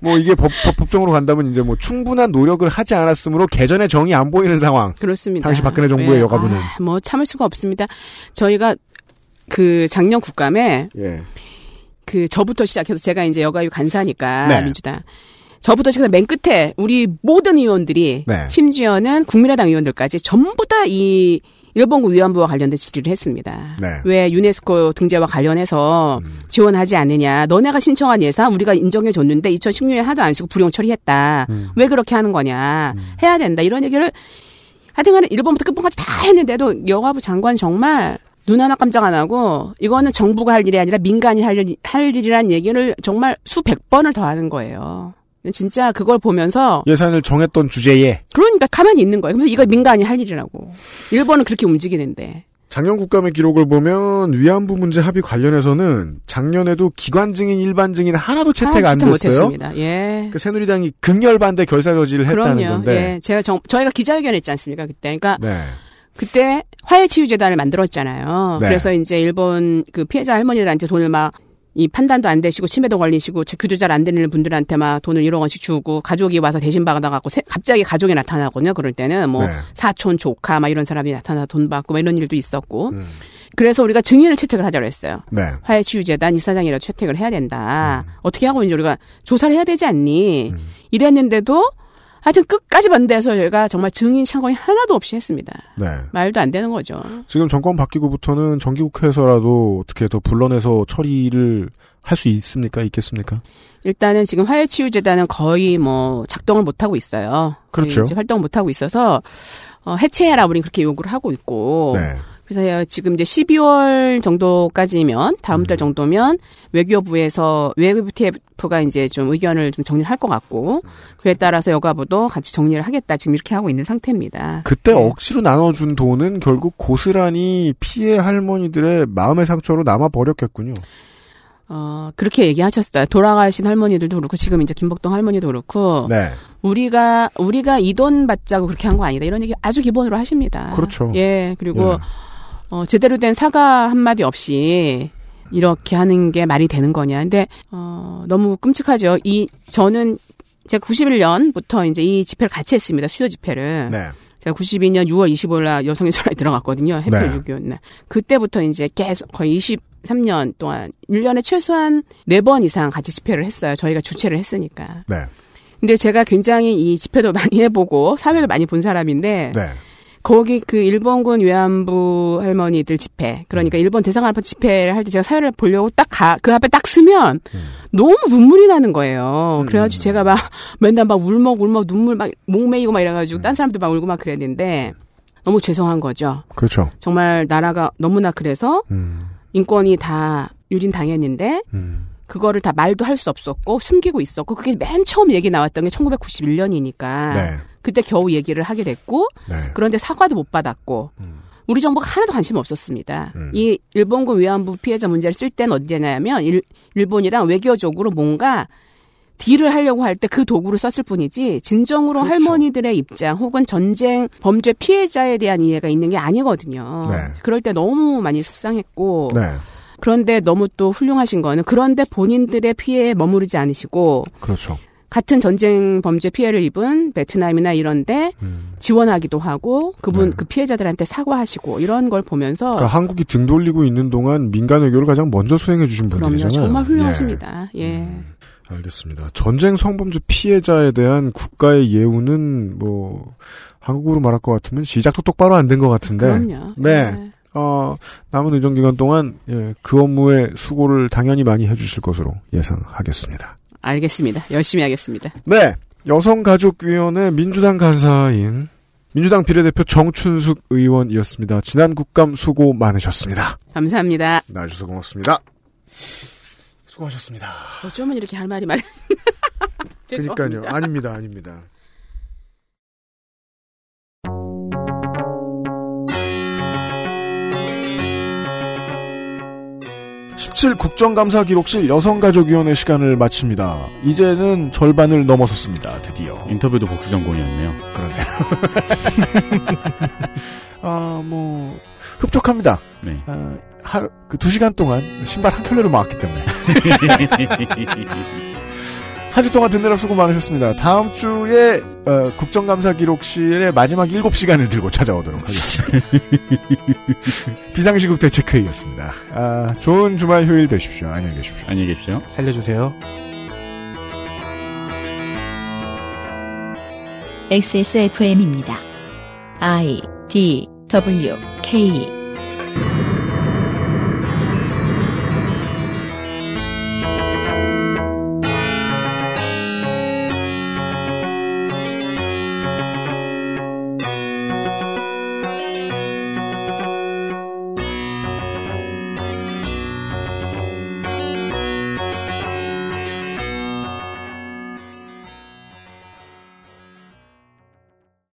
뭐 이게 법, 법 법 정으로 간다면 이제 뭐 충분한 노력을 하지 않았으므로 개전의 정이 안 보이는 상황. 그렇습니다. 당시 박근혜 정부의 여가부는. 아, 뭐 참을 수가 없습니다. 저희가 그 작년 국감에 예. 그 저부터 시작해서 제가 이제 여가위 간사니까 네. 민주당 저부터 시작해서 맨 끝에 우리 모든 의원들이 네. 심지어는 국민의당 의원들까지 전부 다 이 일본군 위안부와 관련된 질의를 했습니다. 네. 음. 왜 유네스코 등재와 관련해서 지원하지 않느냐. 너네가 신청한 예산 우리가 인정해 줬는데 2016년에 하도 안 쓰고 불용 처리했다. 음. 왜 그렇게 하는 거냐. 해야 된다. 이런 얘기를 하여튼간에 일본부터 끝번까지 다 했는데도 여가부 장관 정말 눈 하나 깜짝 안 하고 이거는 정부가 할 일이 아니라 민간이 할, 일, 할 일이란 얘기를 정말 수백 번을 더 하는 거예요. 진짜 그걸 보면서 예산을 정했던 주제에 그러니까 가만히 있는 거예요. 그래서 이거 민간이 할 일이라고. 일본은 그렇게 움직이는데. 작년 국감의 기록을 보면 위안부 문제 합의 관련해서는 작년에도 기관 증인 일반 증인 하나도 채택 아, 안 됐어요. 못했습니다. 예. 그 새누리당이 극렬 반대 결사 저지를 했다는 그럼요. 건데. 예. 제가 정, 저희가 기자회견 했지 않습니까? 그때. 그러니까 네. 그때 화해치유재단을 만들었잖아요. 네. 그래서 이제 일본 그 피해자 할머니들한테 돈을 막 이 판단도 안 되시고 치매도 걸리시고 교도 잘 안 되는 분들한테 막 돈을 1억 원씩 주고 가족이 와서 대신 받아갖고 세- 갑자기 가족이 나타나거든요. 그럴 때는 뭐 네. 사촌 조카 막 이런 사람이 나타나 돈 받고 막 이런 일도 있었고. 음. 그래서 우리가 증인을 채택을 하자고 했어요. 네. 화해치유재단 이사장이라도 채택을 해야 된다. 음. 어떻게 하고 이제 우리가 조사를 해야 되지 않니? 이랬는데도 하여튼 끝까지 반대해서 저희가 정말 증인 참고이 하나도 없이 했습니다. 네. 말도 안 되는 거죠. 지금 정권 바뀌고부터는 정기국회에서라도 어떻게 더 불러내서 처리를 할 수 있습니까? 있겠습니까? 일단은 지금 화해치유재단은 거의 뭐 작동을 못 하고 있어요. 그렇죠. 활동을 못 하고 있어서 어, 해체해라 우린 그렇게 요구를 하고 있고. 네. 그래서 지금 이제 12월 정도까지면 다음 음. 달 정도면 외교부에서 외교부 TF가 이제 좀 의견을 좀 정리를 할것 같고 그에 따라서 여가부도 같이 정리를 하겠다 지금 이렇게 하고 있는 상태입니다. 그때 네. 억지로 나눠준 돈은 결국 고스란히 피해 할머니들의 마음의 상처로 남아 버렸겠군요. 어 그렇게 얘기하셨어요. 돌아가신 할머니들도 그렇고 지금 이제 김복동 할머니도 그렇고 네. 우리가 우리가 이 돈 받자고 그렇게 한 거 아니다 이런 얘기 아주 기본으로 하십니다. 그렇죠. 예 그리고 예. 어, 제대로 된 사과 한마디 없이 이렇게 하는 게 말이 되는 거냐. 근데, 어, 너무 끔찍하죠. 이, 저는 제가 91년부터 이제 이 집회를 같이 했습니다. 수요 집회를. 네. 제가 92년 6월 25일 날 여성의 전화에 들어갔거든요. 해필 네. 6.25 날. 그때부터 이제 계속 거의 23년 동안 1년에 최소한 4번 이상 같이 집회를 했어요. 저희가 주최를 했으니까. 네. 근데 제가 굉장히 이 집회도 많이 해보고 사회도 많이 본 사람인데 네. 거기 그 일본군 외환부 할머니들 집회 그러니까 음. 일본 대사관 앞에 집회를 할 때 제가 사회를 보려고 딱 가 그 앞에 딱 쓰면 음. 너무 눈물이 나는 거예요. 그래가지고 제가 막 맨날 막 울먹 울먹 눈물 막 목매이고 막 음. 이래가지고 딴 사람들 막 울고 막 그랬는데 너무 죄송한 거죠. 그렇죠. 정말 나라가 너무나 그래서 음. 인권이 다 유린 당했는데 음. 그거를 다 말도 할 수 없었고 숨기고 있었고 그게 맨 처음 얘기 나왔던 게 1991년이니까 네. 그때 겨우 얘기를 하게 됐고 네. 그런데 사과도 못 받았고 음. 우리 정부가 하나도 관심 없었습니다. 음. 이 일본군 위안부 피해자 문제를 쓸 때는 언제냐면 일, 일본이랑 외교적으로 뭔가 딜을 하려고 할 때 그 도구를 썼을 뿐이지 진정으로 그렇죠. 할머니들의 입장 혹은 전쟁 범죄 피해자에 대한 이해가 있는 게 아니거든요. 네. 그럴 때 너무 많이 속상했고 네. 그런데 너무 또 훌륭하신 거는 그런데 본인들의 피해에 머무르지 않으시고 그렇죠. 같은 전쟁 범죄 피해를 입은 베트남이나 이런데 음. 지원하기도 하고 그분 네. 그 피해자들한테 사과하시고 이런 걸 보면서 그러니까 한국이 등 돌리고 있는 동안 민간 외교를 가장 먼저 수행해 주신 그럼요 분들이잖아요. 정말 훌륭하십니다. 예. 예. 알겠습니다. 전쟁 성범죄 피해자에 대한 국가의 예우는 뭐 한국으로 말할 것 같으면 시작도 똑바로 안 된 것 같은데 그럼요. 네. 예. 어, 남은 의정 기간 동안 예, 그 업무에 수고를 당연히 많이 해주실 것으로 예상하겠습니다. 알겠습니다. 열심히 하겠습니다. 네, 여성가족위원회 민주당 간사인 민주당 비례대표 정춘숙 의원이었습니다. 지난 국감 수고 많으셨습니다. 감사합니다. 나와주셔서 고맙습니다. 수고하셨습니다. 어쩌면 이렇게 할 말이 많. 그러니까요. 아닙니다. 아닙니다. (17) 국정감사 기록실 여성가족위원회 시간을 마칩니다. 이제는 절반을 넘어섰습니다. 드디어. 인터뷰도 복수 전공이었네요. 그러네요. 아, 뭐, 흡족합니다. 네. 아, 하루, 그 두 시간 동안 신발 한 켤레로 막았기 때문에. 한 주 동안 듣느라 수고 많으셨습니다. 다음 주에 어, 국정감사 기록실의 마지막 7시간을 들고 찾아오도록 하겠습니다. 비상시국 대책회의였습니다. 아, 좋은 주말 휴일 되십시오. 안녕히 계십시오. 안녕히 계십시오. 살려주세요. XSFM입니다. I D W K